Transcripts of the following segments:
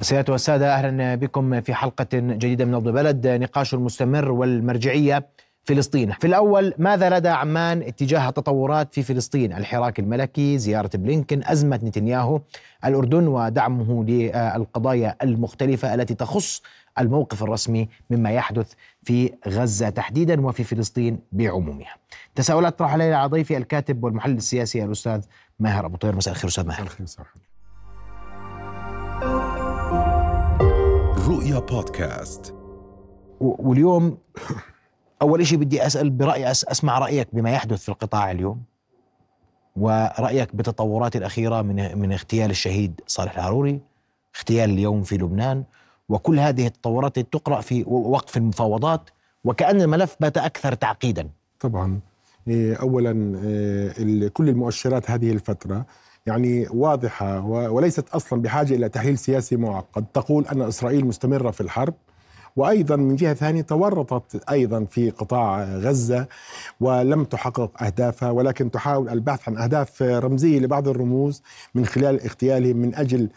سيادة والسادة أهلا بكم في حلقة جديدة من نبض بلد نقاش المستمر والمرجعية فلسطين. في الأول ماذا لدى عمان اتجاه التطورات في فلسطين؟ الحراك الملكي زيارة بلينكن أزمة نتنياهو الأردن ودعمه للقضايا المختلفة التي تخص الموقف الرسمي مما يحدث في غزة تحديدا وفي فلسطين بعمومها. تساؤلات اطرح عليها على ضيفي الكاتب والمحلل السياسي الأستاذ ماهر أبو طير. مساء الخير أستاذ ماهر. رؤيا بودكاست. واليوم أول شيء بدي أسأل برأي أسمع رأيك بما يحدث في القطاع اليوم ورأيك بالتطورات الأخيرة من من اغتيال الشهيد صالح العروري اغتيال اليوم في لبنان وكل هذه التطورات تقرأ في وقف المفاوضات وكأن الملف بات أكثر تعقيدا. طبعا. إيه، أولا إيه، كل المؤشرات هذه الفترة يعني واضحة وليست أصلا بحاجة إلى تحليل سياسي معقد. تقول أن إسرائيل مستمرة في الحرب. وأيضا من جهة ثانية تورطت أيضا في قطاع غزة ولم تحقق أهدافها ولكن تحاول البحث عن أهداف رمزية لبعض الرموز من خلال اغتيالهم من أجل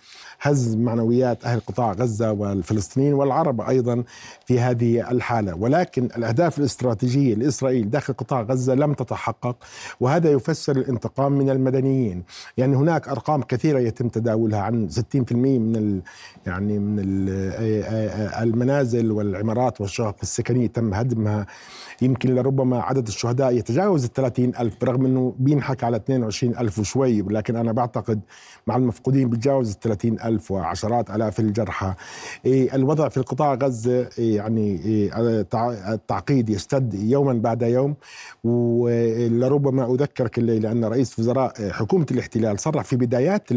هز معنويات أهل قطاع غزة والفلسطينيين والعرب أيضا في هذه الحالة، ولكن الأهداف الاستراتيجية لإسرائيل داخل قطاع غزة لم تتحقق وهذا يفسر الانتقام من المدنيين، يعني هناك أرقام كثيرة يتم تداولها عن 60% من يعني من المنازل والعمارات والشقق السكنية تم هدمها. يمكن لربما عدد الشهداء يتجاوز ال 30 ألف برغم أنه بينحكى على 22 ألف وشوي لكن أنا بعتقد مع المفقودين بيتجاوز ال 30 ألف وعشرات ألاف الجرحى. إيه، الوضع في القطاع غزة إيه، يعني إيه، التعقيد يشتد يوما بعد يوم. ولربما أذكرك الليلة أن رئيس وزراء حكومة الاحتلال صرح في بدايات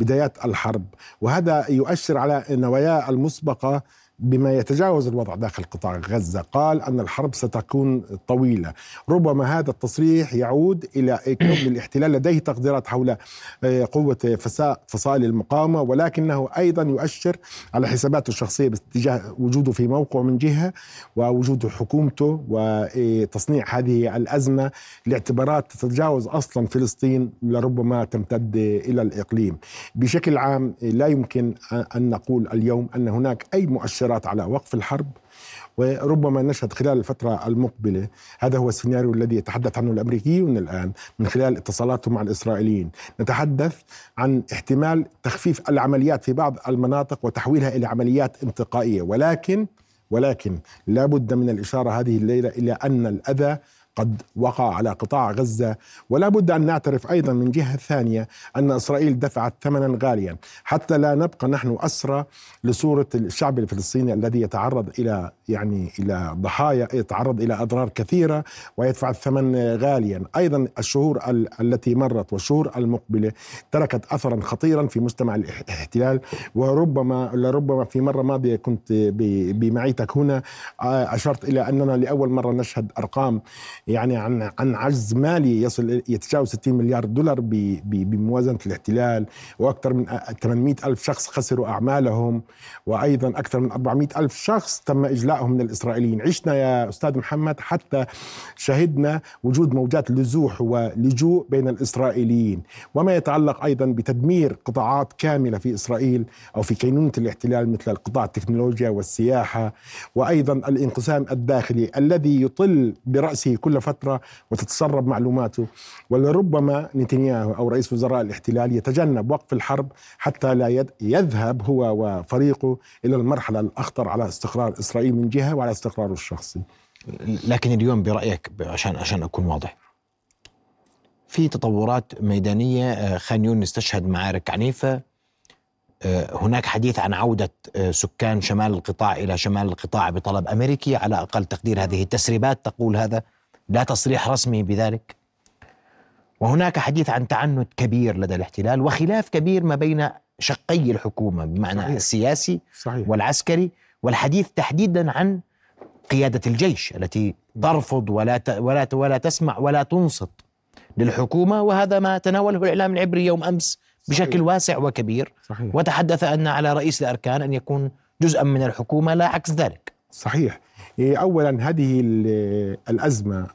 بدايات الحرب. وهذا يؤشر على نواياه المسبقة بما يتجاوز الوضع داخل قطاع غزة قال أن الحرب ستكون طويلة. ربما هذا التصريح يعود إلى كون الاحتلال لديه تقديرات حول آه، قوة فصائل المقاومة ولكنه أيضا يؤشر على حساباته الشخصية باتجاه وجوده في موقع من جهة ووجود حكومته وتصنيع هذه الأزمة لاعتبارات تتجاوز أصلا فلسطين لربما تمتد إلى الإقليم. بشكل عام لا يمكن أن نقول اليوم أن هناك أي مؤشرات مؤشرات على وقف الحرب وربما نشهد خلال الفترة المقبلة هذا هو السيناريو الذي يتحدث عنه الأمريكيون الآن من خلال اتصالاتهم مع الإسرائيليين. نتحدث عن احتمال تخفيف العمليات في بعض المناطق وتحويلها إلى عمليات انتقائية ولكن ولكن لا بد من الإشارة هذه الليلة إلى أن الأذى قد وقع على قطاع غزة ولا بد أن نعترف أيضا من جهة ثانية أن إسرائيل دفعت ثمنا غاليا. حتى لا نبقى نحن أسرى لصورة الشعب الفلسطيني الذي يتعرض إلى يعني إلى ضحايا يتعرض إلى أضرار كثيرة ويدفع الثمن غاليا. أيضا الشهور التي مرت والشهور المقبلة تركت أثرا خطيرا في مجتمع الاحتلال وربما لربما في مرة ماضية كنت بمعيتك هنا أشرت إلى أننا لأول مرة نشهد أرقام يعني عن عن عجز مالي يصل يتجاوز 60 مليار دولار بموازنة الاحتلال وأكثر من 800 ألف شخص خسروا أعمالهم وأيضا أكثر من 400 ألف شخص تم اجلائهم من الإسرائيليين. عشنا يا أستاذ محمد حتى شهدنا وجود موجات لزوح ولجوء بين الإسرائيليين. وما يتعلق أيضا بتدمير قطاعات كاملة في إسرائيل أو في كينونة الاحتلال مثل قطاع التكنولوجيا والسياحة وأيضا الانقسام الداخلي الذي يطل برأسه كل كل فترة وتتسرب معلوماته. ولربما نتنياهو أو رئيس وزراء الاحتلال يتجنب وقف الحرب حتى لا يذهب هو وفريقه إلى المرحلة الأخطر على استقرار إسرائيل من جهة وعلى استقراره الشخصي. لكن اليوم برأيك عشان عشان أكون واضح. في تطورات ميدانية آه، خان يونس تشهد معارك عنيفة. آه، هناك حديث عن عودة آه، سكان شمال القطاع إلى شمال القطاع بطلب أمريكي. على أقل تقدير هذه التسريبات تقول هذا. لا تصريح رسمي بذلك وهناك حديث عن تعنت كبير لدى الاحتلال وخلاف كبير ما بين شقي الحكومة بمعنى صحيح. السياسي صحيح. والعسكري والحديث تحديدا عن قيادة الجيش التي ترفض ولا ولا ولا تسمع ولا تنصت للحكومة وهذا ما تناوله الإعلام العبري يوم أمس بشكل صحيح. واسع وكبير صحيح. وتحدث أن على رئيس الأركان أن يكون جزءا من الحكومة لا عكس ذلك صحيح. إيه، اولا هذه الأزمة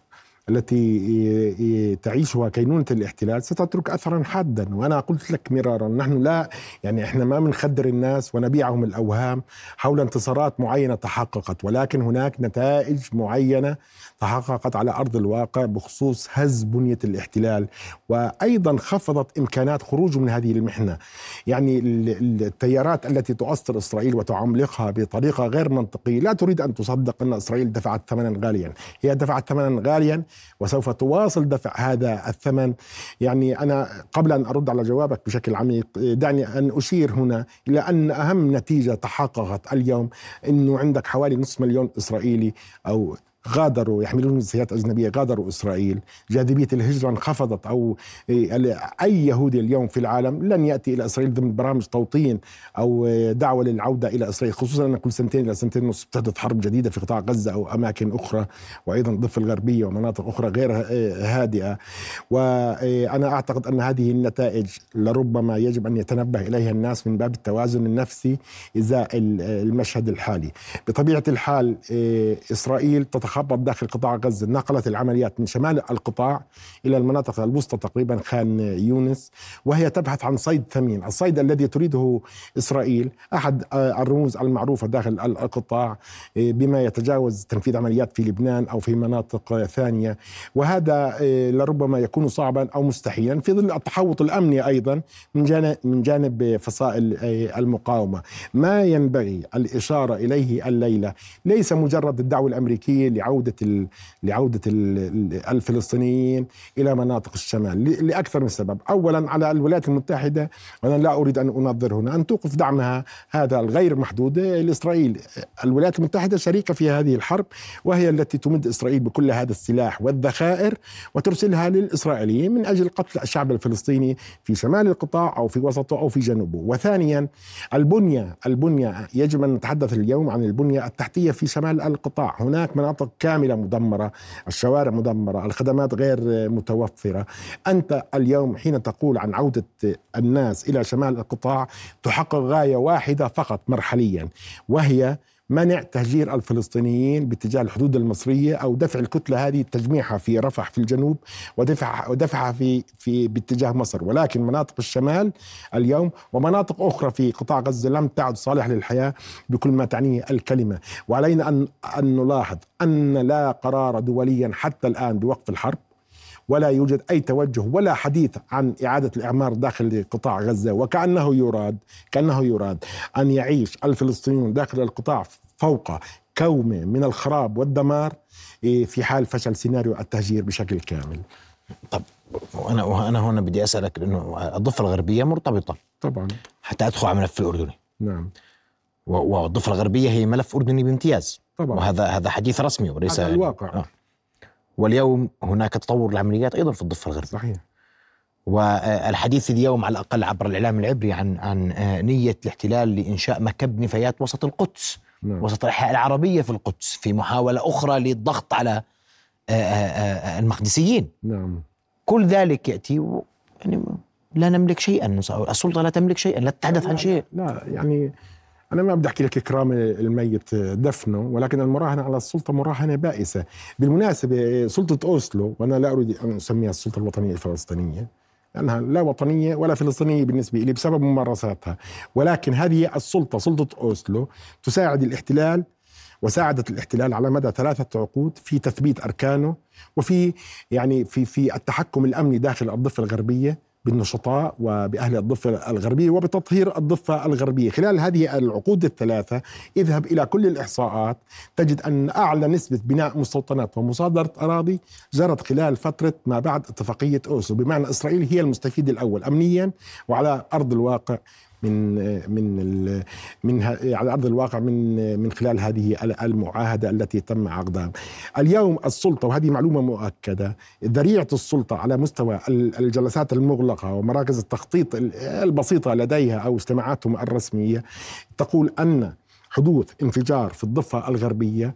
التي تعيشها كينونة الاحتلال ستترك أثرا حادا. وأنا قلت لك مرارا نحن لا يعني إحنا ما بنخدر الناس ونبيعهم الأوهام حول انتصارات معينة تحققت ولكن هناك نتائج معينة تحققت على أرض الواقع بخصوص هز بنية الاحتلال وأيضا خفضت إمكانات خروجه من هذه المحنة. يعني التيارات التي تؤثر إسرائيل وتعملقها بطريقة غير منطقية. لا تريد أن تصدق أن إسرائيل دفعت ثمنا غاليا. هي دفعت ثمنا غاليا وسوف تواصل دفع هذا الثمن. يعني أنا قبل أن أرد على جوابك بشكل عميق دعني أن أشير هنا إلى أن أهم نتيجة تحققت اليوم أنه عندك حوالي نصف مليون إسرائيلي أو غادروا يحملون جنسيات أجنبية غادروا إسرائيل. جاذبية الهجرة انخفضت أو أي يهودي اليوم في العالم لن يأتي إلى إسرائيل ضمن برامج توطين أو دعوة للعودة إلى إسرائيل خصوصا أن كل سنتين إلى سنتين ونصف تحدث حرب جديدة في قطاع غزة أو أماكن أخرى وأيضا الضفة الغربية ومناطق أخرى غير هادئة. وأنا أعتقد أن هذه النتائج لربما يجب أن يتنبه إليها الناس من باب التوازن النفسي إزاء المشهد الحالي. بطبيعة الحال إسرائيل تتخ خبط داخل قطاع غزة. نقلت العمليات من شمال القطاع إلى المناطق الوسطى تقريبا خان يونس وهي تبحث عن صيد ثمين. الصيد الذي تريده إسرائيل أحد الرموز المعروفة داخل القطاع بما يتجاوز تنفيذ عمليات في لبنان أو في مناطق ثانية. وهذا لربما يكون صعبا أو مستحيلا في ظل التحوط الأمني أيضا من جانب, من جانب فصائل المقاومة. ما ينبغي الإشارة إليه الليلة؟ ليس مجرد الدعوة الأمريكية لعودة ال... لعودة ال... الفلسطينيين إلى مناطق الشمال لأكثر من سبب. أولا على الولايات المتحدة وأنا لا أريد أن أنظر هنا أن توقف دعمها هذا الغير محدود. لإسرائيل الولايات المتحدة شريكة في هذه الحرب وهي التي تمد إسرائيل بكل هذا السلاح والذخائر وترسلها للإسرائيليين من أجل قتل الشعب الفلسطيني في شمال القطاع أو في وسطه أو في جنوبه. وثانيا البنية البنية يجب أن نتحدث اليوم عن البنية التحتية في شمال القطاع. هناك مناطق كاملة مدمرة الشوارع مدمرة الخدمات غير متوفرة. أنت اليوم حين تقول عن عودة الناس إلى شمال القطاع تحقق غاية واحدة فقط مرحليا وهي منع تهجير الفلسطينيين باتجاه الحدود المصرية أو دفع الكتلة هذه تجميعها في رفح في الجنوب ودفع ودفعها في في باتجاه مصر. ولكن مناطق الشمال اليوم ومناطق أخرى في قطاع غزة لم تعد صالحة للحياة بكل ما تعنيه الكلمة. وعلينا ان أن نلاحظ أن لا قرار دوليا حتى الآن بوقف الحرب. ولا يوجد أي توجه ولا حديث عن إعادة الإعمار داخل قطاع غزة وكأنه يراد كأنه يراد أن يعيش الفلسطينيون داخل القطاع فوق كومه من الخراب والدمار إيه، في حال فشل سيناريو التهجير بشكل كامل. طب وأنا وأنا هنا بدي أسألك لأنه الضفة الغربية مرتبطة. طبعا. حتى أدخل على الملف الأردني. نعم. والضفة الغربية هي ملف أردني بامتياز. طبعا. وهذا هذا حديث رسمي وليس هذا الواقع. آه. واليوم هناك تطور العمليات أيضا في الضفة الغربية. صحيح. والحديث اليوم على الأقل عبر الإعلام العبري عن عن نية الاحتلال لإنشاء مكب نفايات وسط القدس نعم. وسط الأحياء العربية في القدس في محاولة أخرى للضغط على آه، آه، آه، المقدسيين. نعم. كل ذلك يأتي و- يعني لا نملك شيئا السلطة لا تملك شيئا لا تتحدث عن شيء. لا يعني أنا ما بدي أحكي لك إكرام الميت دفنه ولكن المراهنة على السلطة مراهنة بائسة. بالمناسبة سلطة أوسلو وأنا لا أريد أن أسميها السلطة الوطنية الفلسطينية لأنها لا وطنية ولا فلسطينية بالنسبة لي بسبب ممارساتها. ولكن هذه السلطة سلطة أوسلو تساعد الاحتلال وساعدت الاحتلال على مدى ثلاثة عقود في تثبيت أركانه وفي يعني في في التحكم الأمني داخل الضفة الغربية بالنشطاء وبأهل الضفة الغربية وبتطهير الضفة الغربية. خلال هذه العقود الثلاثة اذهب إلى كل الإحصاءات تجد أن أعلى نسبة بناء مستوطنات ومصادرة أراضي جرت خلال فترة ما بعد اتفاقية أوسلو بمعنى إسرائيل هي المستفيد الأول أمنيا وعلى أرض الواقع من من من على أرض الواقع من من خلال هذه المعاهدة التي تم عقدها. اليوم السلطة وهذه معلومة مؤكدة ذريعة السلطة على مستوى ال- الجلسات المغلقة ومراكز التخطيط ال- البسيطة لديها أو اجتماعاتهم الرسمية تقول أن حدوث انفجار في الضفة الغربية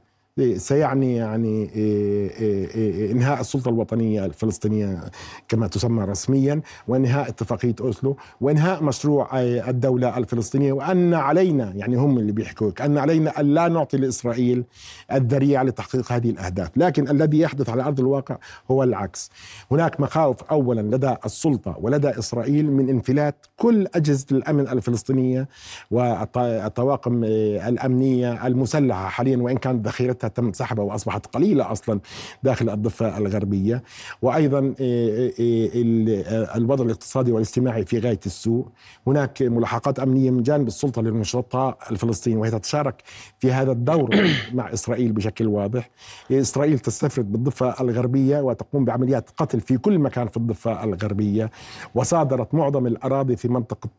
سيعني يعني إيه، إيه، إيه، إنهاء السلطة الوطنية الفلسطينية كما تسمى رسميا وإنهاء اتفاقية أوسلو وإنهاء مشروع الدولة الفلسطينية وأن علينا يعني هم اللي بيحكوا أن علينا أن لا نعطي لإسرائيل الذريعة لتحقيق هذه الأهداف، لكن الذي يحدث على أرض الواقع هو العكس. هناك مخاوف اولا لدى السلطة ولدى إسرائيل من انفلات كل أجهزة الأمن الفلسطينية والطواقم الأمنية المسلحة حاليا وإن كانت ذخيرتها تم سحبها وأصبحت قليلة أصلا داخل الضفة الغربية. وأيضا آه، آه، آه، الوضع الاقتصادي والاجتماعي في غاية السوء. هناك ملاحقات أمنية من جانب السلطة للمشرطه الفلسطيني وهي تتشارك في هذا الدور مع إسرائيل بشكل واضح. إسرائيل تستفرد بالضفة الغربية وتقوم بعمليات قتل في كل مكان في الضفة الغربية. وصادرت معظم الأراضي في منطقة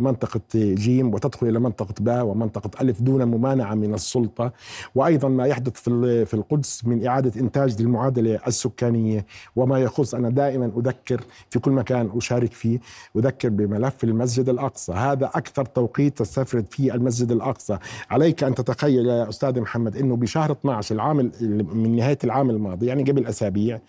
منطقة جيم وتدخل إلى منطقة باء ومنطقة ألف دون ممانعة من السلطة. وأيضا ما يحدث في في القدس من إعادة إنتاج للمعادله السكانية وما يخص أنا دائما أذكر في كل مكان أشارك فيه أذكر بملف المسجد الأقصى. هذا أكثر توقيت تستفرد فيه المسجد الأقصى. عليك أن تتخيل يا أستاذ محمد إنه بشهر 12 العام من نهاية العام الماضي يعني قبل أسابيع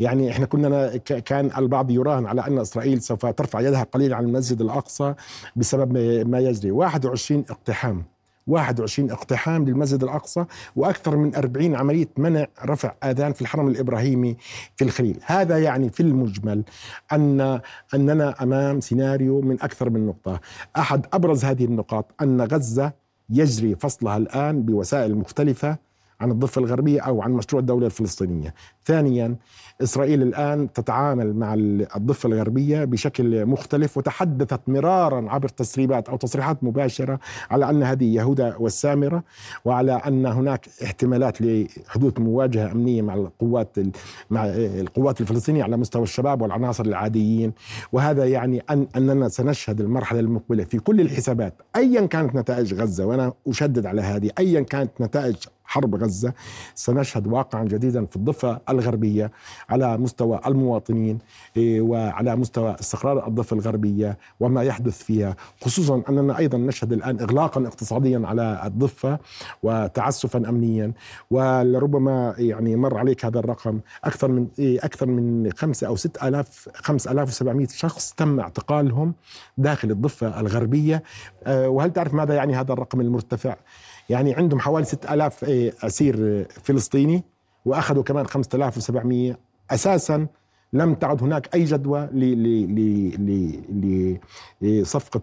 يعني إحنا كنا كان البعض يراهن على أن إسرائيل سوف ترفع يدها قليلا عن المسجد الأقصى بسبب ما يجري. 21 اقتحام. 21 اقتحام للمسجد الأقصى وأكثر من 40 عملية منع رفع آذان في الحرم الإبراهيمي في الخليل. هذا يعني في المجمل أن أننا أمام سيناريو من أكثر من نقطة. أحد أبرز هذه النقاط أن غزة يجري فصلها الآن بوسائل مختلفة عن الضفة الغربية أو عن مشروع الدولة الفلسطينية. ثانيا إسرائيل الآن تتعامل مع الضفة الغربية بشكل مختلف وتحدثت مرارا عبر تسريبات أو تصريحات مباشرة على أن هذه يهودا والسامرة وعلى أن هناك احتمالات لحدوث مواجهة أمنية مع القوات مع القوات الفلسطينية على مستوى الشباب والعناصر العاديين. وهذا يعني أن أننا سنشهد المرحلة المقبلة في كل الحسابات أيا كانت نتائج غزة وأنا أشدد على هذه أيا كانت نتائج حرب غزة سنشهد واقعا جديدا في الضفة الغربية على مستوى المواطنين إيه، وعلى مستوى استقرار الضفة الغربية وما يحدث فيها خصوصا أننا أيضا نشهد الآن إغلاقا اقتصاديا على الضفة وتعسفا أمنيا ولربما يعني مر عليك هذا الرقم أكثر من إيه، أكثر من خمسة أو ست آلاف خمس آلاف وسبعمائة شخص تم اعتقالهم داخل الضفة الغربية آه، وهل تعرف ماذا يعني هذا الرقم المرتفع؟ يعني عندهم حوالي 6000 إيه، أسير فلسطيني وأخذوا كمان 5700 أساسا لم تعد هناك أي جدوى لصفقة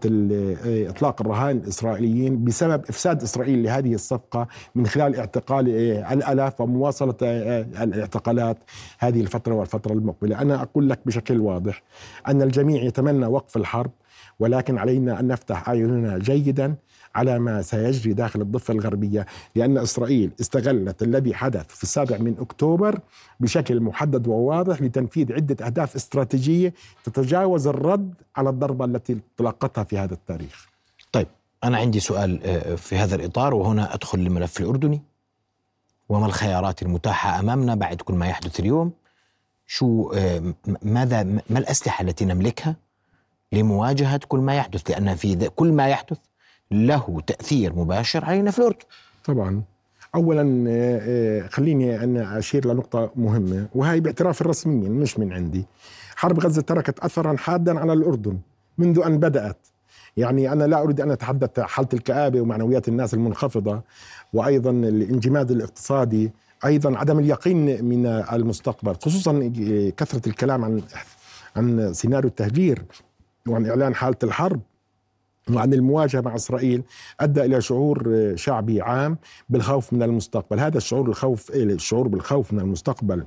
إطلاق الرهائن الإسرائيليين بسبب إفساد إسرائيل لهذه الصفقة من خلال اعتقال إيه، الألاف ومواصلة إيه، الاعتقالات هذه الفترة والفترة المقبلة. أنا أقول لك بشكل واضح أن الجميع يتمنى وقف الحرب ولكن علينا أن نفتح أعيننا جيدا على ما سيجري داخل الضفة الغربية لأن إسرائيل استغلت الذي حدث في السابع من أكتوبر بشكل محدد وواضح لتنفيذ عدة أهداف استراتيجية تتجاوز الرد على الضربة التي تلقتها في هذا التاريخ. طيب أنا عندي سؤال آه، في هذا الإطار وهنا أدخل للملف الأردني. وما الخيارات المتاحة أمامنا بعد كل ما يحدث اليوم؟ شو آه، ماذا ما الأسلحة التي نملكها لمواجهة كل ما يحدث؟ لأن في كل ما يحدث له تأثير مباشر علينا في الأردن. طبعا. اولا آه، آه، خليني ان أشير لنقطة مهمة وهي باعتراف الرسميين مش من عندي. حرب غزة تركت اثرا حادا على الأردن منذ أن بدأت. يعني أنا لا أريد أن أتحدث حاله الكابه ومعنويات الناس المنخفضة وأيضا الانجماد الاقتصادي أيضا عدم اليقين من المستقبل خصوصا كثرة الكلام عن عن سيناريو التهجير وعن إعلان حالة الحرب. وعن المواجهة مع إسرائيل أدى إلى شعور شعبي عام بالخوف من المستقبل. هذا الشعور الخوف الشعور بالخوف من المستقبل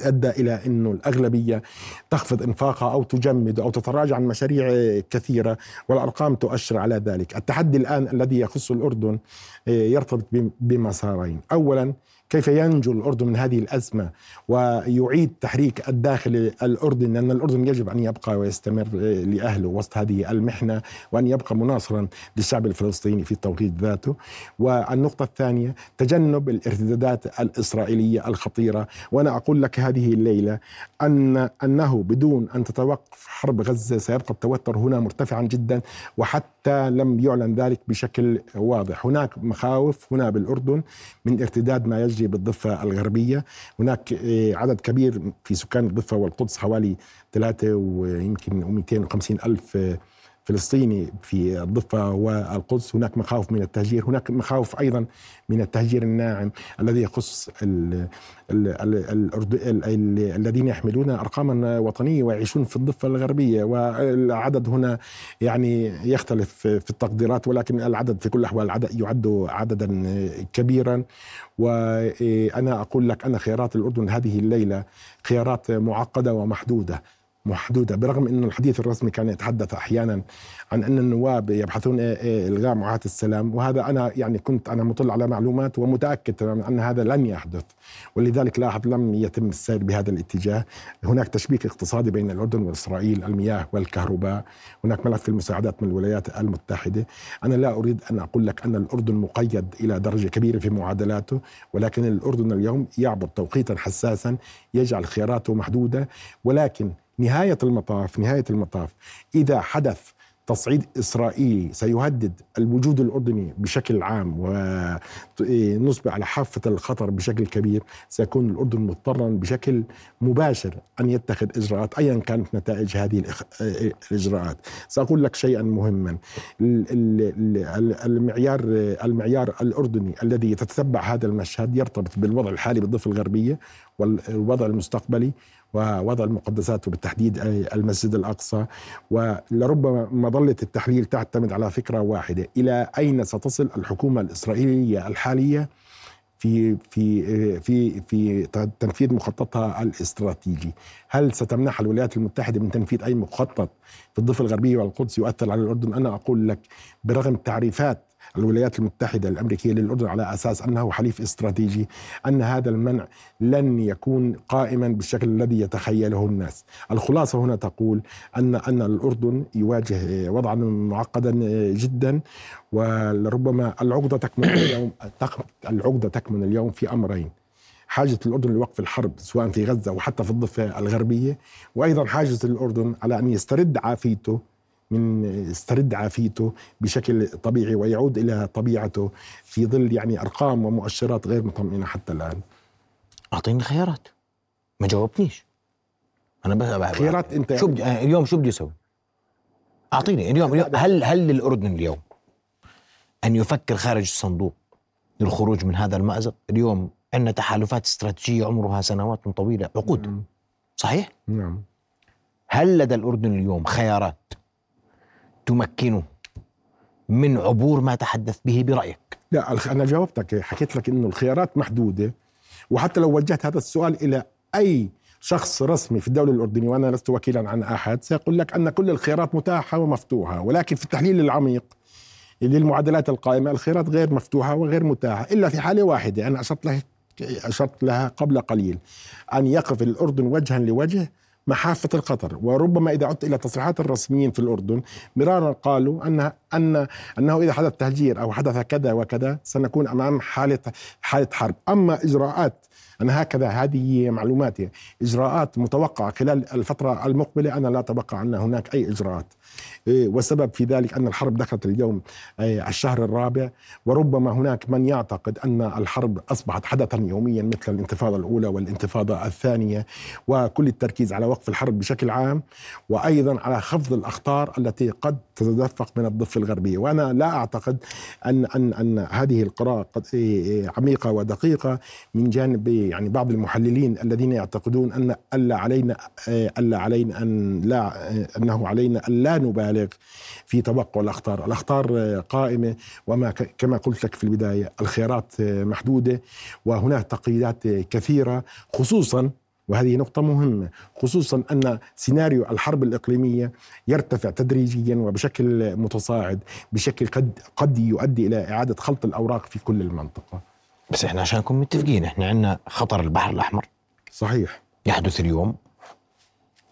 أدى إلى إنه الأغلبية تخفض إنفاقها أو تجمد أو تتراجع عن مشاريع كثيرة والأرقام تؤشر على ذلك، التحدي الآن الذي يخص الأردن يرتبط بمسارين، اولا كيف ينجو الأردن من هذه الأزمة ويعيد تحريك الداخل الأردن لأن الأردن يجب أن يبقى ويستمر لأهله وسط هذه المحنة وأن يبقى مناصرا للشعب الفلسطيني في التوقيت ذاته. والنقطة الثانية تجنب الارتدادات الإسرائيلية الخطيرة. وأنا أقول لك هذه الليلة أن أنه بدون أن تتوقف حرب غزة سيبقى التوتر هنا مرتفعا جدا وحتى لم يعلن ذلك بشكل واضح. هناك مخاوف هنا بالأردن من ارتداد ما يجري بالضفة الغربية. هناك آه، عدد كبير في سكان الضفة والقدس حوالي ثلاثة ويمكن 250 ألف آه، فلسطيني في الضفة والقدس. هناك مخاوف من التهجير هناك مخاوف أيضا من التهجير الناعم الذي يخص ال ال ال ال الذين يحملون أرقاما وطنية ويعيشون في الضفة الغربية. والعدد هنا يعني يختلف في التقديرات ولكن العدد في كل الأحوال يعد عددا كبيرا. وأنا أقول لك أن خيارات الأردن هذه الليلة خيارات معقدة ومحدودة. محدودة برغم إنه الحديث الرسمي كان يتحدث أحيانا عن أن النواب يبحثون إلغاء معاهدة السلام وهذا أنا يعني كنت أنا مطلع على معلومات ومتأكد تماما أن هذا لن يحدث ولذلك لاحظ لم يتم السير بهذا الاتجاه. هناك تشبيك اقتصادي بين الأردن وإسرائيل المياه والكهرباء هناك ملف المساعدات من الولايات المتحدة. أنا لا أريد أن أقول لك أن الأردن مقيد إلى درجة كبيرة في معادلاته ولكن الأردن اليوم يعبر توقيتا حساسا يجعل خياراته محدودة ولكن نهاية المطاف نهاية المطاف. إذا حدث تصعيد إسرائيلي سيهدد الوجود الأردني بشكل عام ونصبح على حافة الخطر بشكل كبير سيكون الأردن مضطرا بشكل مباشر أن يتخذ إجراءات أيا كانت نتائج هذه الإجراءات. سأقول لك شيئا مهما. المعيار المعيار الأردني الذي يتتبع هذا المشهد يرتبط بالوضع الحالي بالضفة الغربية والوضع المستقبلي ووضع المقدسات وبالتحديد المسجد الأقصى ولربما مظلة التحليل تعتمد على فكرة واحدة إلى أين ستصل الحكومة الإسرائيلية الحالية في في في في تنفيذ مخططها الاستراتيجي، هل ستمنح الولايات المتحدة من تنفيذ أي مخطط في الضفة الغربية والقدس يؤثر على الأردن؟ أنا أقول لك برغم التعريفات الولايات المتحدة الأمريكية للأردن على أساس أنه حليف استراتيجي أن هذا المنع لن يكون قائما بالشكل الذي يتخيله الناس. الخلاصة هنا تقول أن أن الأردن يواجه وضعا معقدا جدا ولربما العقدة تكمن اليوم العقدة تكمن اليوم في أمرين. حاجة الأردن لوقف الحرب سواء في غزة وحتى في الضفة الغربية وأيضا حاجة الأردن على أن يسترد عافيته من يسترد عافيته بشكل طبيعي ويعود إلى طبيعته في ظل يعني أرقام ومؤشرات غير مطمئنة حتى الآن. أعطيني خيارات ما جاوبتنيش. أنا بس خيارات أنت شو بدي آه، اليوم شو بدي أسوي؟ أعطيني اليوم, اليوم هل هل للاردن اليوم أن يفكر خارج الصندوق للخروج من هذا المأزق؟ اليوم عندنا تحالفات استراتيجية عمرها سنوات طويلة عقود. صحيح؟ نعم هل لدى الأردن اليوم خيارات تمكنه من عبور ما تحدث به برأيك؟ لا أنا جاوبتك حكيت لك أنه الخيارات محدودة وحتى لو وجهت هذا السؤال إلى أي شخص رسمي في الدولة الأردنية وأنا لست وكيلا عن أحد سيقول لك أن كل الخيارات متاحة ومفتوحة ولكن في التحليل العميق للمعادلات القائمة الخيارات غير مفتوحة وغير متاحة إلا في حالة واحدة أنا أشرت لها أشرت لها قبل قليل أن يقف الأردن وجها لوجه محافة الخطر وربما إذا عدت إلى تصريحات الرسميين في الأردن مرارا قالوا أن أن أنه إذا حدث تهجير أو حدث كذا وكذا سنكون أمام حالة حالة حرب. أما إجراءات أنا هكذا هذه معلوماتي إجراءات متوقعة خلال الفترة المقبلة أنا لا أتوقع أن هناك أي إجراءات. والسبب في ذلك أن الحرب دخلت اليوم إيه، الشهر الرابع وربما هناك من يعتقد أن الحرب أصبحت حدثا يوميا مثل الانتفاضة الأولى والانتفاضة الثانية وكل التركيز على وقف الحرب بشكل عام وأيضا على خفض الأخطار التي قد تتدفق من الضفة الغربية. وأنا لا أعتقد أن أن أن هذه القراءة إيه، عميقة ودقيقة من جانب يعني بعض المحللين الذين يعتقدون أن ألا علينا ألا علينا أن لا أنه علينا أن لا نبالغ في توقع الأخطار. الأخطار قائمة وما كما قلت لك في البداية الخيارات محدودة وهناك تقييدات كثيرة خصوصا وهذه نقطة مهمة خصوصا أن سيناريو الحرب الإقليمية يرتفع تدريجيا وبشكل متصاعد بشكل قد قد يؤدي إلى إعادة خلط الأوراق في كل المنطقة. بس إحنا عشان نكون متفقين إحنا عندنا خطر البحر الأحمر. صحيح. يحدث اليوم.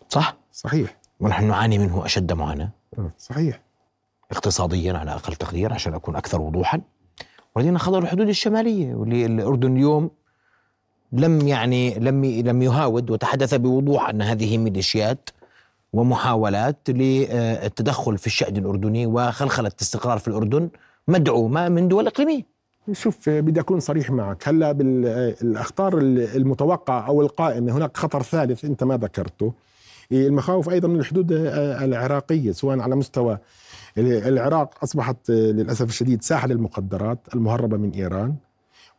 صح؟ صحيح. ونحن نعاني منه أشد معاناة. آه، صحيح. اقتصاديا على أقل تقدير عشان أكون أكثر وضوحا. ولدينا خطر الحدود الشمالية واللي الاردن اليوم لم يعني لم لم يهاود وتحدث بوضوح أن هذه ميليشيات ومحاولات للتدخل في الشأن الأردني وخلخلة الاستقرار في الأردن مدعومة من دول إقليمية. شوف بدي أكون صريح معك. هلأ بالاخطار المتوقعة أو القائمة هناك خطر ثالث أنت ما ذكرته. المخاوف أيضا من الحدود العراقية سواء على مستوى العراق أصبحت للأسف الشديد ساحه للمخدرات المهربة من إيران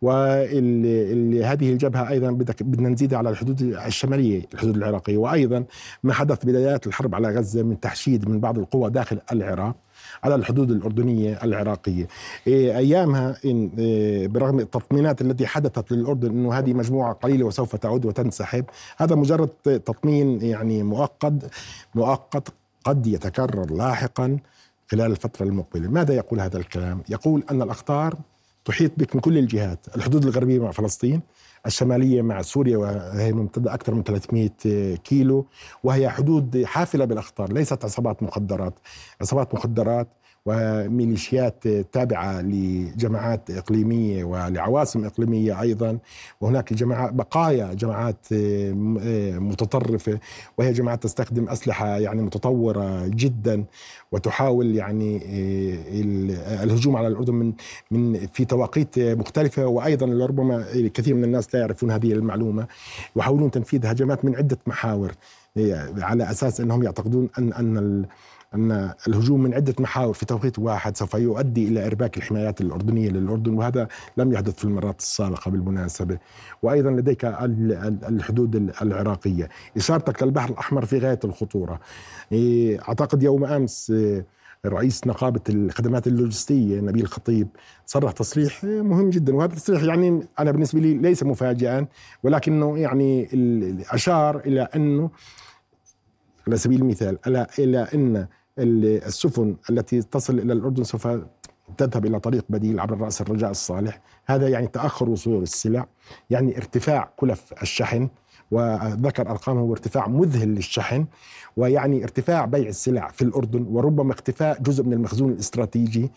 وهذه الجبهة أيضا بدنا نزيدها على الحدود الشمالية الحدود العراقية وأيضا ما حدث بدايات الحرب على غزة من تحشيد من بعض القوى داخل العراق. على الحدود الأردنية العراقية إيه، أيامها إن إيه، برغم التطمينات التي حدثت للأردن أنه هذه مجموعة قليلة وسوف تعود وتنسحب هذا مجرد تطمين يعني مؤقت مؤقت قد يتكرر لاحقا خلال الفترة المقبلة ماذا يقول هذا الكلام؟ يقول أن الأخطار تحيط بك من كل الجهات الحدود الغربية مع فلسطين الشمالية مع سوريا وهي ممتدة أكثر من 300 كيلو وهي حدود حافلة بالأخطار ليست عصابات مخدرات. عصابات مخدرات وميليشيات تابعة لجماعات إقليمية ولعواصم إقليمية أيضا. وهناك جماعات بقايا جماعات متطرفة. وهي جماعات تستخدم أسلحة يعني متطورة جدا. وتحاول يعني الهجوم على الأردن من من في توقيت مختلفة. وأيضا لربما كثير من الناس لا يعرفون هذه المعلومة. يحاولون تنفيذ هجمات من عدة محاور على أساس أنهم يعتقدون أن أن أن الهجوم من عدة محاور في توقيت واحد سوف يؤدي إلى إرباك الحمايات الأردنية للأردن وهذا لم يحدث في المرات السابقة بالمناسبة. وأيضا لديك الحدود العراقية. إشارتك للبحر الأحمر في غاية الخطورة. إيه، أعتقد يوم أمس إيه، رئيس نقابة الخدمات اللوجستية نبيل خطيب صرح تصريح مهم جدا. وهذا التصريح يعني أنا بالنسبة لي ليس مفاجئا ولكنه يعني أشار إلى أنه على سبيل المثال إلى أن السفن التي تصل إلى الأردن سوف تذهب إلى طريق بديل عبر رأس الرجاء الصالح. هذا يعني تأخر وصول السلع يعني ارتفاع كلف الشحن وذكر أرقامه وارتفاع مذهل للشحن ويعني ارتفاع بيع السلع في الأردن وربما اختفاء جزء من المخزون الاستراتيجي.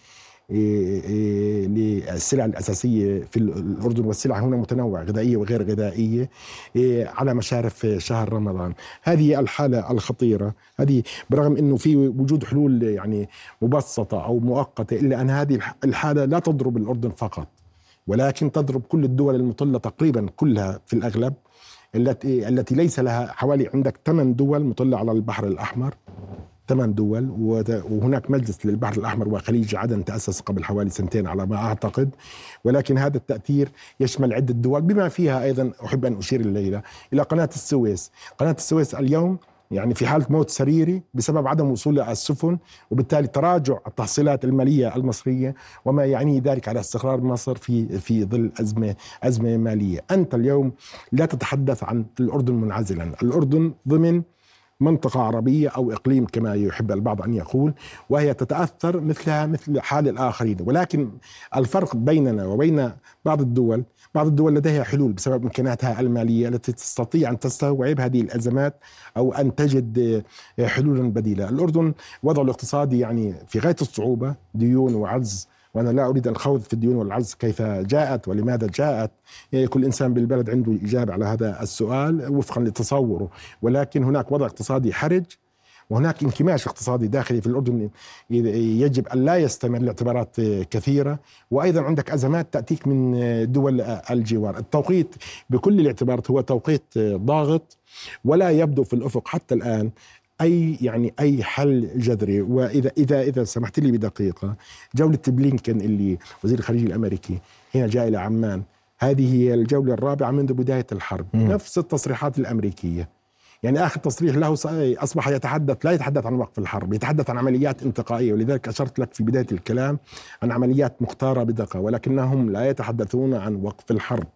للسلع الأساسية في الأردن والسلع هنا متنوعة غذائية وغير غذائية إيه، على مشارف شهر رمضان. هذه الحالة الخطيرة. هذه برغم أنه في وجود حلول يعني مبسطة أو مؤقتة إلا أن هذه الحالة لا تضرب الأردن فقط ولكن تضرب كل الدول المطلة تقريبا كلها في الأغلب التي التي ليس لها حوالي عندك ثمان دول مطلة على البحر الأحمر. ثمان دول وهناك مجلس للبحر الأحمر وخليج عدن تأسس قبل حوالي سنتين على ما أعتقد. ولكن هذا التأثير يشمل عدة دول بما فيها أيضا أحب أن أشير الليلة إلى قناة السويس. قناة السويس اليوم يعني في حالة موت سريري بسبب عدم وصول السفن وبالتالي تراجع التحصيلات المالية المصرية وما يعني ذلك على استقرار مصر في في ظل أزمة أزمة مالية. أنت اليوم لا تتحدث عن الأردن منعزلا. الأردن ضمن منطقة عربية أو إقليم كما يحب البعض أن يقول وهي تتأثر مثلها مثل حال الآخرين. ولكن الفرق بيننا وبين بعض الدول بعض الدول لديها حلول بسبب إمكاناتها المالية التي تستطيع أن تستوعب هذه الأزمات أو أن تجد حلولا بديلة الأردن وضعه الاقتصادي يعني في غاية الصعوبة ديون وعجز وأنا لا أريد الخوض في الديون والعجز كيف جاءت ولماذا جاءت. يعني كل إنسان بالبلد عنده إجابة على هذا السؤال وفقا لتصوره. ولكن هناك وضع اقتصادي حرج وهناك انكماش اقتصادي داخلي في الأردن. يجب أن لا يستمر لاعتبارات كثيرة. وأيضا عندك أزمات تأتيك من دول الجوار، التوقيت بكل الاعتبارات هو توقيت ضاغط ولا يبدو في الأفق حتى الآن. أي يعني أي حل جذري. واذا اذا إذا سمحت لي بدقيقة جولة بلينكن اللي وزير الخارجية الأمريكي هنا جاء إلى عمان. هذه هي الجولة الرابعة منذ بداية الحرب. م. نفس التصريحات الأمريكية. يعني آخر تصريح له أصبح يتحدث لا يتحدث عن وقف الحرب يتحدث عن عمليات انتقائية. ولذلك أشرت لك في بداية الكلام عن عمليات مختارة بدقة ولكنهم لا يتحدثون عن وقف الحرب.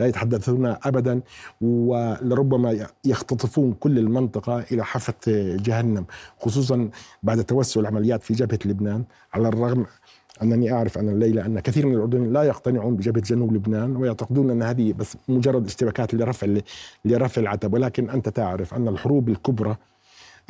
لا يتحدثون ابدا ولربما يختطفون كل المنطقة إلى حافة جهنم خصوصا بعد توسع العمليات في جبهة لبنان على الرغم أنني أعرف أن الليلة أن كثير من الاردنيين لا يقتنعون بجبهة جنوب لبنان ويعتقدون أن هذه بس مجرد اشتباكات لرفع لرفع العتب ولكن أنت تعرف أن الحروب الكبرى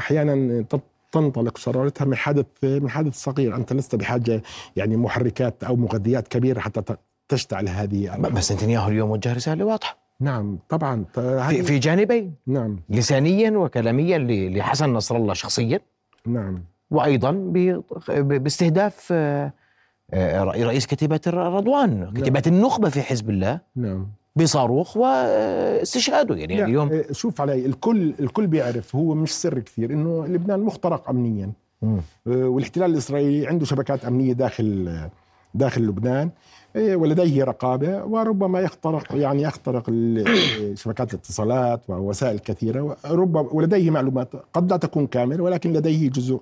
أحيانا تنطلق شرارتها من حدث من حدث صغير. أنت لست بحاجة يعني محركات أو مغذيات كبيرة حتى تشتعل هذه بس نتنياهو اليوم وجه رسالة واضحة. نعم طبعا. في, في جانبين. نعم. لسانيا وكلاميا لحسن نصر الله شخصيا. نعم. وأيضا باستهداف آه، آه، رئيس كتيبة رضوان نعم. كتيبة النخبة في حزب الله. نعم. بصاروخ واستشهاده يعني لا اليوم. آه، شوف علي الكل الكل بيعرف هو مش سر كثير إنه لبنان مخترق امنيا. والاحتلال الإسرائيلي عنده شبكات أمنية داخل داخل لبنان إيه، ولديه رقابة وربما يخترق يعني يخترق شبكات الاتصالات ووسائل كثيرة ربما ولديه معلومات قد لا تكون كاملة ولكن لديه جزء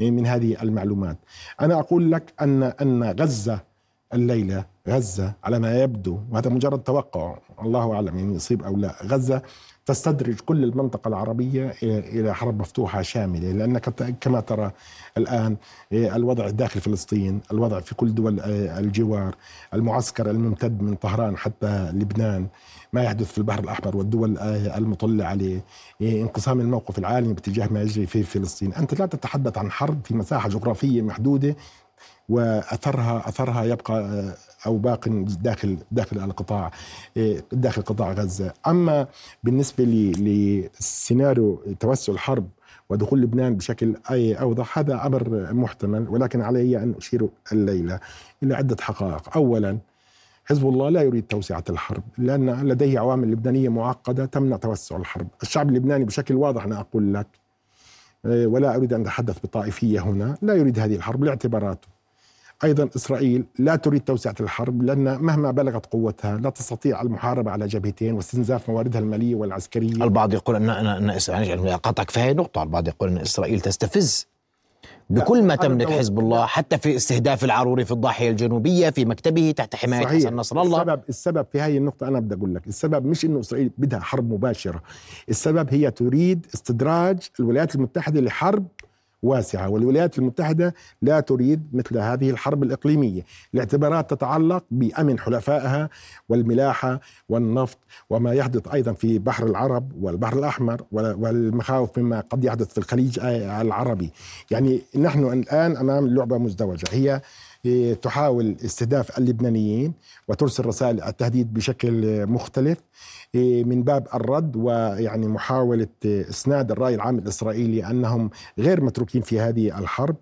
من هذه المعلومات. أنا أقول لك أن أن غزة الليلة غزة على ما يبدو. وهذا مجرد توقع. الله أعلم يعني يصيب أو لا. غزة تستدرج كل المنطقة العربية إلى حرب مفتوحة شاملة. لأنك كما ترى الآن الوضع داخل فلسطين الوضع في كل دول الجوار المعسكر الممتد من طهران حتى لبنان ما يحدث في البحر الأحمر والدول المطلة عليه. انقسام الموقف العالمي باتجاه ما يجري في فلسطين. أنت لا تتحدث عن حرب في مساحة جغرافية محدودة واثرها أثرها يبقى أو باق داخل داخل القطاع داخل قطاع غزة، أما بالنسبة لسيناريو توسع الحرب ودخول لبنان بشكل أي أوضح هذا أمر محتمل ولكن علي أن أشير الليلة إلى عدة حقائق، اولا حزب الله لا يريد توسعة الحرب لأن لديه عوامل لبنانية معقدة تمنع توسع الحرب، الشعب اللبناني بشكل واضح أنا أقول لك ولا أريد أن أتحدث بطائفية هنا، لا يريد هذه الحرب لاعتباراته. أيضا إسرائيل لا تريد توسعة الحرب لأن مهما بلغت قوتها لا تستطيع المحاربة على جبهتين واستنزاف مواردها المالية والعسكرية. البعض يقول ان ان, اسرائيل يعني قطعك في هذه النقطة. البعض يقول أن إسرائيل تستفز بكل ما تملك حزب الله حتى في استهداف العروري في الضاحية الجنوبية في مكتبه تحت حماية صحيح. حسن نصر الله. السبب السبب في هذه النقطة أنا بدي أقول لك السبب مش إنه إسرائيل بدها حرب مباشرة. السبب هي تريد استدراج الولايات المتحدة لحرب واسعة. والولايات المتحدة لا تريد مثل هذه الحرب الإقليمية. الاعتبارات تتعلق بأمن حلفائها والملاحة والنفط وما يحدث أيضا في بحر العرب والبحر الأحمر والمخاوف مما قد يحدث في الخليج العربي. يعني نحن الآن أمام لعبة مزدوجة. هي تحاول استهداف اللبنانيين وترسل رسائل التهديد بشكل مختلف إيه، من باب الرد ويعني محاولة إسناد الرأي العام الإسرائيلي أنهم غير متروكين في هذه الحرب.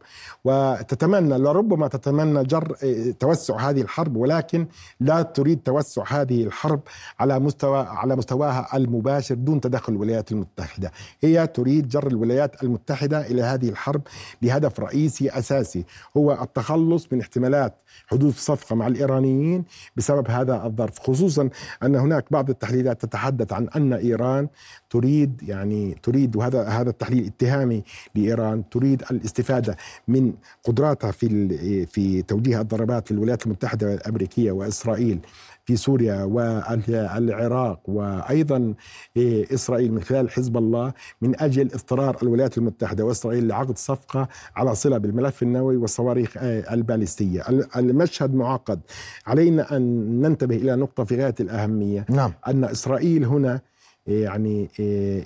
وتتمنى لربما تتمنى جر إيه، توسع هذه الحرب ولكن لا تريد توسع هذه الحرب على مستوى على مستواها المباشر دون تدخل الولايات المتحدة. هي تريد جر الولايات المتحدة إلى هذه الحرب لهدف رئيسي أساسي هو التخلص من احتمالات حدوث صفقة مع الإيرانيين بسبب هذا الظرف خصوصا أن هناك بعض التحليلات تتحدث عن أن إيران تريد يعني تريد وهذا هذا التحليل اتهامي لإيران تريد الاستفادة من قدراتها في في توجيه الضربات للولايات المتحدة الأمريكية وإسرائيل. في سوريا والعراق وأيضا إيه، إسرائيل من خلال حزب الله من أجل اضطرار الولايات المتحدة وإسرائيل لعقد صفقة على صلة بالملف النووي والصواريخ إيه، البالستيه، المشهد معقد، علينا أن ننتبه إلى نقطة في غاية الأهمية. نعم. أن إسرائيل هنا إيه، يعني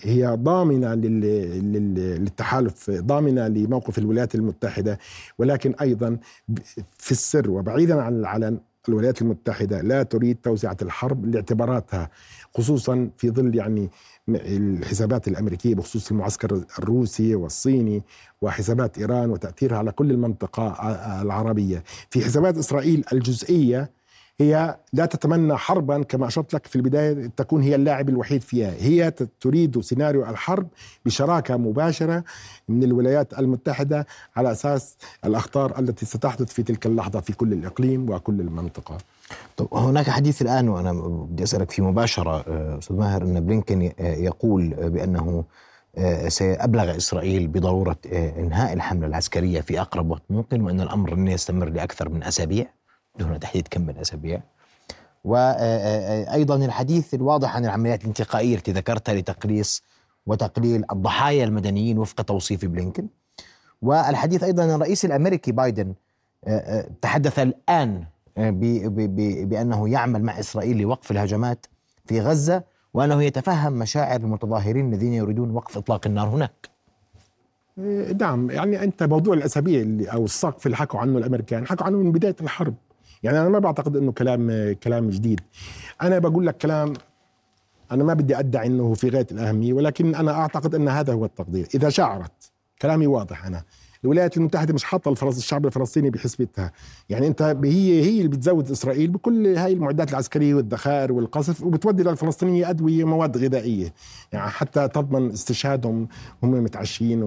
هي ضامنة للتحالف ضامنة لموقف الولايات المتحدة ولكن أيضا في السر وبعيدا عن العلن الولايات المتحدة لا تريد توسعة الحرب لاعتباراتها خصوصا في ظل يعني الحسابات الأمريكية بخصوص المعسكر الروسي والصيني وحسابات إيران وتأثيرها على كل المنطقة العربية. في حسابات إسرائيل الجزئية هي لا تتمنى حربا كما أشرت لك في البداية تكون هي اللاعب الوحيد فيها، هي تريد سيناريو الحرب بشراكة مباشرة من الولايات المتحدة على أساس الأخطار التي ستحدث في تلك اللحظة في كل الإقليم وكل المنطقة. طب هناك حديث الآن وأنا بدي أسألك في مباشرة آه، أستاذ ماهر أن بلينكن يقول بأنه آه، سيبلغ إسرائيل بضرورة آه، إنهاء الحملة العسكرية في أقرب وقت ممكن وأن الأمر لن يستمر لأكثر من أسابيع. دون تحديد كم من الأسابيع وأيضا الحديث الواضح عن العمليات الانتقائية التي ذكرتها لتقليص وتقليل الضحايا المدنيين وفق توصيف بلينكن. والحديث أيضا عن الرئيس الأمريكي بايدن آه، آه، تحدث الآن آه، بأنه يعمل مع إسرائيل لوقف الهجمات في غزة وأنه يتفهم مشاعر المتظاهرين الذين يريدون وقف إطلاق النار هناك. نعم يعني أنت موضوع الأسابيع اللي أو السقف اللي حكوا عنه الأمريكان حكوا عنه من بداية الحرب. يعني أنا ما بعتقد إنه كلام كلام جديد. أنا بقول لك كلام أنا ما بدي أدعي إنه في غاية الأهمية ولكن أنا أعتقد إن هذا هو التقدير. إذا شعرت كلامي واضح أنا. الولايات المتحدة مش حاطة الفلس الشعب الفلسطيني بحسبتها. يعني أنت هي هي اللي بتزود إسرائيل بكل هاي المعدات العسكرية والذخائر والقصف وبتودي للفلسطينيين أدوية ومواد غذائية. يعني حتى تضمن استشهادهم هم متعشين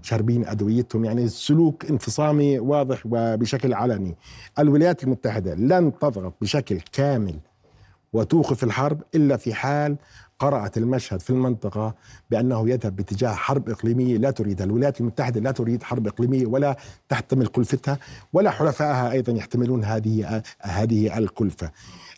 وشاربين أدويتهم. يعني سلوك انفصامي واضح وبشكل علني. الولايات المتحدة لن تضغط بشكل كامل وتوقف الحرب إلا في حال قرأت المشهد في المنطقة بأنه يذهب باتجاه حرب إقليمية لا تريدها الولايات المتحدة لا تريد حرب إقليمية ولا تحتمل كلفتها ولا حلفائها أيضا يحتملون هذه هذه الكلفة.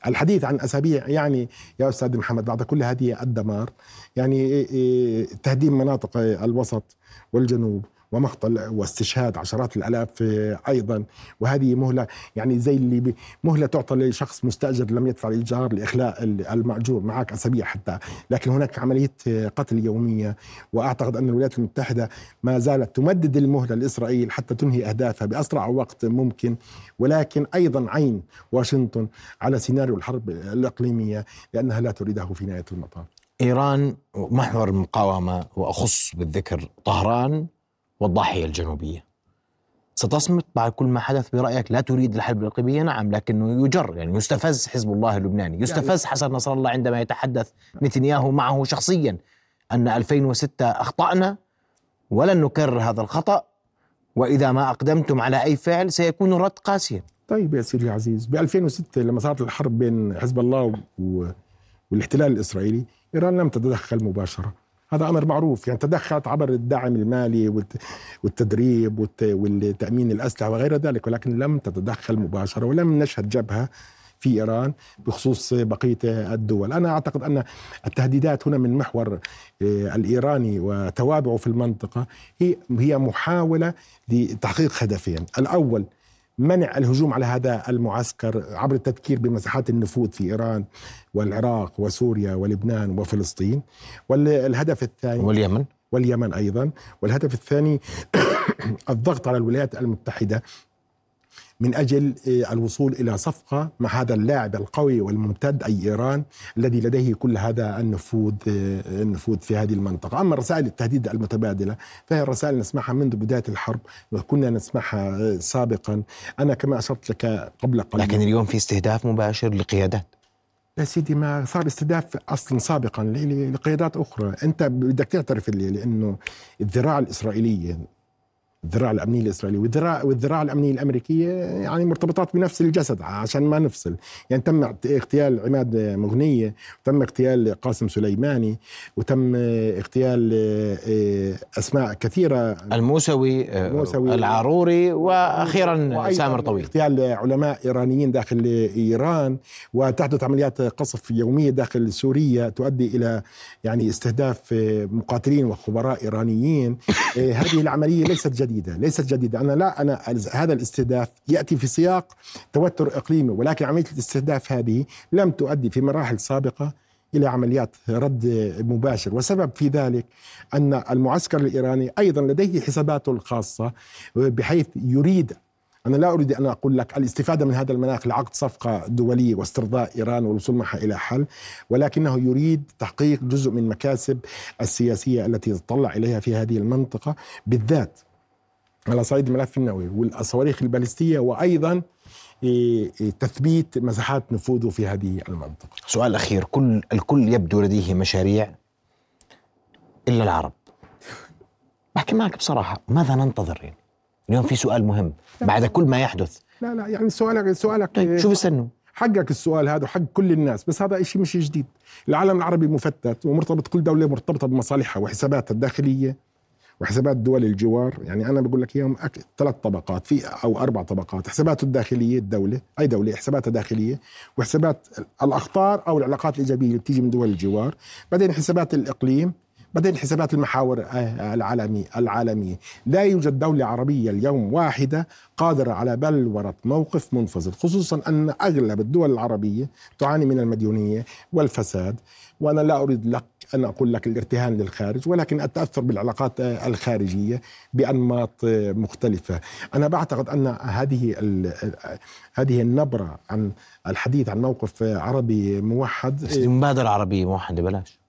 الحديث عن أسابيع يعني يا أستاذ محمد بعد كل هذه الدمار يعني إيه، تهديم مناطق الوسط والجنوب ومقتل واستشهاد عشرات الآلاف آه، أيضا. وهذه مهلة يعني زي اللي مهلة تعطى لشخص مستأجر لم يدفع الإيجار لإخلاء ال- المأجور معك أسابيع حتى. لكن هناك عملية آه، قتل يومية. وأعتقد أن الولايات المتحدة ما زالت تمدد المهلة لإسرائيل حتى تنهي أهدافها بأسرع وقت ممكن. ولكن أيضا عين واشنطن على سيناريو الحرب الإقليمية لأنها لا تريده في نهاية المطاف. إيران محور المقاومة وأخص بالذكر طهران والضاحية الجنوبية. ستصمت بعد كل ما حدث برأيك لا تريد الحرب الإقليمية نعم لكنه يجر يعني يستفز حزب الله اللبناني يستفز حسن نصر الله عندما يتحدث نتنياهو معه شخصيا أن 2006 أخطأنا ولن نكرر هذا الخطأ وإذا ما أقدمتم على أي فعل سيكون الرد قاسيا. طيب يا سيدي العزيز ب 2006 لما صارت الحرب بين حزب الله و... والإحتلال الإسرائيلي إيران لم تتدخل مباشرة. هذا أمر معروف. يعني تدخلت عبر الدعم المالي والت... والتدريب والت... والتأمين الأسلحة وغير ذلك ولكن لم تتدخل مباشرة ولم نشهد جبهة في إيران بخصوص بقية الدول، أنا أعتقد أن التهديدات هنا من محور آه، الإيراني وتوابعه في المنطقة هي هي محاولة لتحقيق هدفين، الأول منع الهجوم على هذا المعسكر عبر التذكير بمساحات النفوذ في إيران والعراق وسوريا ولبنان وفلسطين. والهدف الثاني واليمن. واليمن أيضا. والهدف الثاني الضغط على الولايات المتحدة من أجل آه، الوصول إلى صفقة مع هذا اللاعب القوي والممتد أي إيران الذي لديه كل هذا النفوذ آه، النفوذ في هذه المنطقة، أما رسائل التهديد المتبادلة فهي رسائل نسمعها منذ بداية الحرب وكنا نسمعها آه، سابقا، أنا كما أشرت لك قبل قليل. لكن اليوم في استهداف مباشر لقيادات. يا سيدي ما صار استهداف أصلا سابقا لقيادات أخرى، أنت بدك تعترف لأنه الذراع الإسرائيلية الذراع الامنيه الاسرائيليه والذراع والذراع الامنيه الأمريكية يعني مرتبطات بنفس الجسد عشان ما نفصل، يعني تم اغتيال عماد مغنية، وتم اغتيال قاسم سليماني، وتم اغتيال أسماء كثيرة. الموسوي, آه، الموسوي. العاروري وأخيرا سامر طويل. اغتيال علماء إيرانيين داخل إيران وتحدث عمليات قصف يومية داخل سوريا تؤدي إلى يعني استهداف مقاتلين وخبراء إيرانيين. إيه، هذه العملية ليست جديدة ليست جديدة. أنا لا أنا هذا الاستهداف يأتي في سياق توتر إقليمي ولكن عملية الاستهداف هذه لم تؤدي في مراحل سابقة إلى عمليات رد مباشر. والسبب في ذلك أن المعسكر الإيراني أيضا لديه حساباته الخاصة بحيث يريد أنا لا أريد أن أقول لك الاستفادة من هذا المناخ لعقد صفقة دولية واسترضاء إيران والوصول معها إلى حل ولكنه يريد تحقيق جزء من مكاسب السياسية التي يتطلع إليها في هذه المنطقة بالذات على صعيد الملف النووي والصواريخ البالستية وأيضا إيه، إيه، تثبيت مساحات نفوذه في هذه المنطقة. سؤال أخير كل الكل يبدو لديه مشاريع إلا العرب. بحكي معك بصراحة ماذا ننتظر يعني؟ اليوم في سؤال مهم بعد كل ما يحدث. لا لا يعني سؤالك سؤالك طيب شو بستنوا حقك السؤال هذا وحق كل الناس بس هذا شيء مش جديد. العالم العربي مفتت ومرتبط كل دولة مرتبطة بمصالحها وحساباتها الداخلية. وحسابات دول الجوار يعني أنا بقول لك إياهم أك- ثلاث طبقات في أو أربع طبقات حساباته الداخلية الدولة أي دولة حساباتها داخلية وحسابات الأخطار أو العلاقات الإيجابية اللي بتيجي من دول الجوار بعدين حسابات الإقليم بعدين حسابات المحاور آه، العالمي العالمية. لا يوجد دولة عربية اليوم واحدة قادرة على بلورة موقف منفصل خصوصا أن أغلب الدول العربية تعاني من المديونية والفساد وأنا لا أريد لك أن أقول لك الارتهان للخارج ولكن أتأثر بالعلاقات الخارجية بأنماط مختلفة. أنا بعتقد أن هذه هذه النبرة عن الحديث عن موقف عربي موحد بس مبادرة عربية موحدة بلاش.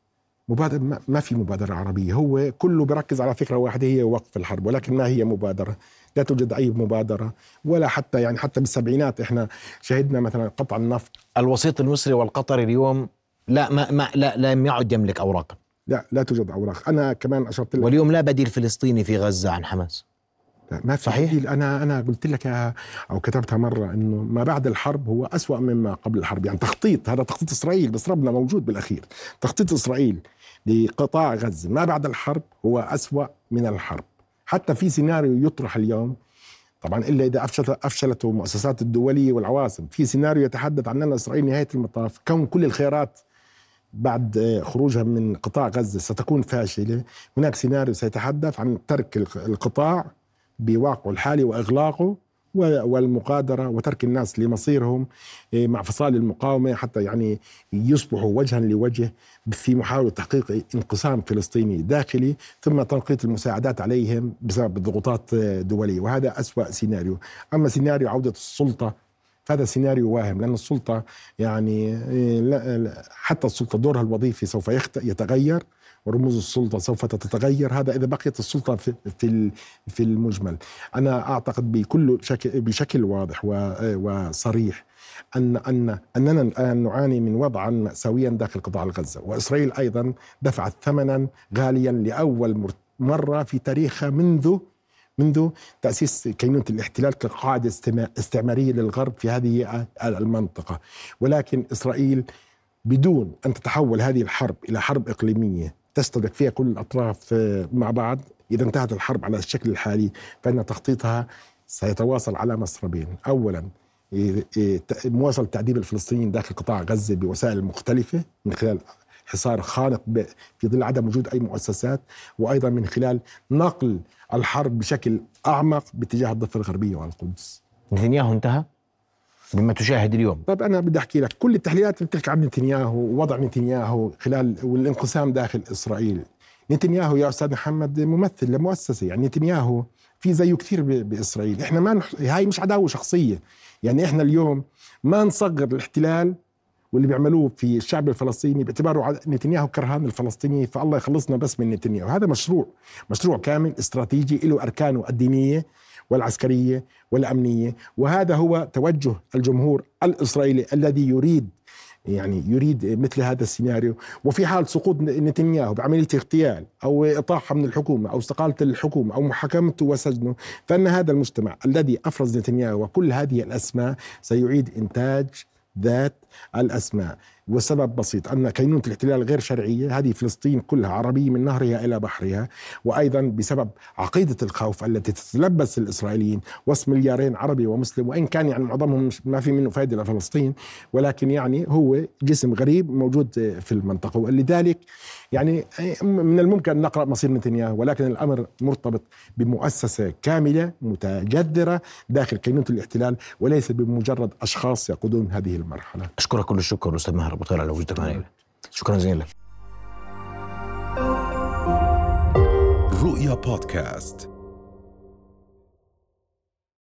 مبادرة ما في مبادرة عربية. هو كله بركز على فكرة واحدة هي وقف الحرب ولكن ما هي مبادرة؟ لا توجد أي مبادرة ولا حتى يعني حتى بالسبعينات إحنا شهدنا مثلا قطع النفط. الوسيط المصري والقطري اليوم لا ما, ما لا لم يعد يملك أوراقا لا لا توجد أوراق. أنا كمان أشرت لك واليوم لا بديل فلسطيني في غزة عن حماس. لا ما في صحيح. بديل. أنا أنا قلت لك أو كتبتها مرة إنه ما بعد الحرب هو أسوأ مما قبل الحرب. يعني تخطيط هذا تخطيط إسرائيل بس ربنا موجود بالأخير. تخطيط إسرائيل لقطاع غزة ما بعد الحرب هو أسوأ من الحرب. حتى في سيناريو يطرح اليوم طبعا إلا إذا افشلت أفشلته المؤسسات الدولية والعواصم، في سيناريو يتحدث عن أن إسرائيل نهاية المطاف كون كل الخيارات بعد خروجها من قطاع غزة ستكون فاشلة، هناك سيناريو سيتحدث عن ترك القطاع بواقعه الحالي وإغلاقه والمقادرة وترك الناس لمصيرهم إيه، مع فصائل المقاومة حتى يعني يصبحوا وجها لوجه في محاولة تحقيق انقسام فلسطيني داخلي ثم تنقيط المساعدات عليهم بسبب ضغوطات دولية. وهذا أسوأ سيناريو. أما سيناريو عودة السلطة هذا سيناريو واهم لأن السلطة يعني إيه، حتى السلطة دورها الوظيفي سوف يتغير ورموز السلطة سوف تتغير. هذا إذا بقيت السلطة في في في المجمل. أنا أعتقد بكل شكل بشكل واضح وصريح أن أن أننا الآن نعاني من وضعا ماساويا داخل قطاع غزه وإسرائيل أيضا دفعت ثمنا غاليا لأول مرة في تاريخها منذ منذ تأسيس كينونة الاحتلال كقاعدة استعمارية للغرب في هذه المنطقة. ولكن إسرائيل بدون أن تتحول هذه الحرب إلى حرب إقليمية تستهدف فيها كل الأطراف آه، مع بعض. إذا انتهت الحرب على الشكل الحالي فإن تخطيطها سيتواصل على مسربين أولا مواصلة تعذيب الفلسطينيين داخل قطاع غزة بوسائل مختلفة من خلال حصار خانق في ظل عدم وجود أي مؤسسات وأيضا من خلال نقل الحرب بشكل أعمق باتجاه الضفة الغربية والقدس. نتنياهو انتهى؟ مما تشاهد اليوم. طيب أنا بدي أحكي لك كل التحليلات بتحكي عن نتنياهو ووضع نتنياهو خلال والانقسام داخل إسرائيل. نتنياهو يا أستاذ محمد ممثل لمؤسسة يعني نتنياهو في زيه كثير بإسرائيل. إحنا ما نح... هاي مش عداوة شخصية. يعني إحنا اليوم ما نصغر الاحتلال واللي بيعملوه في الشعب الفلسطيني باعتباره نتنياهو كرهان الفلسطيني فالله يخلصنا بس من نتنياهو. هذا مشروع مشروع كامل استراتيجي له أركانه الدينية والعسكرية والأمنية. وهذا هو توجه الجمهور الإسرائيلي الذي يريد يعني يريد مثل هذا السيناريو. وفي حال سقوط نتنياهو بعملية اغتيال أو إطاحة من الحكومة أو استقالة الحكومة أو محاكمته وسجنه فإن هذا المجتمع الذي أفرز نتنياهو وكل هذه الأسماء سيعيد إنتاج ذات الأسماء. والسبب بسيط أن كينونة الاحتلال غير شرعية هذه فلسطين كلها عربية من نهرها إلى بحرها وأيضا بسبب عقيدة الخوف التي تتلبس الإسرائيليين وصف مليارين عربي ومسلم وإن كان يعني معظمهم ما في منه فائدة لفلسطين ولكن يعني هو جسم غريب موجود في المنطقة. ولذلك يعني من الممكن أن نقرأ مصير نتنياهو ولكن الأمر مرتبط بمؤسسة كاملة متجذرة داخل كينونة الاحتلال وليس بمجرد أشخاص يقودون هذه المرحلة. أشكرك كل الشكر أستاذ مهر أبو طير على وجودك معنا شكرا جزيلا. رؤيا بودكاست.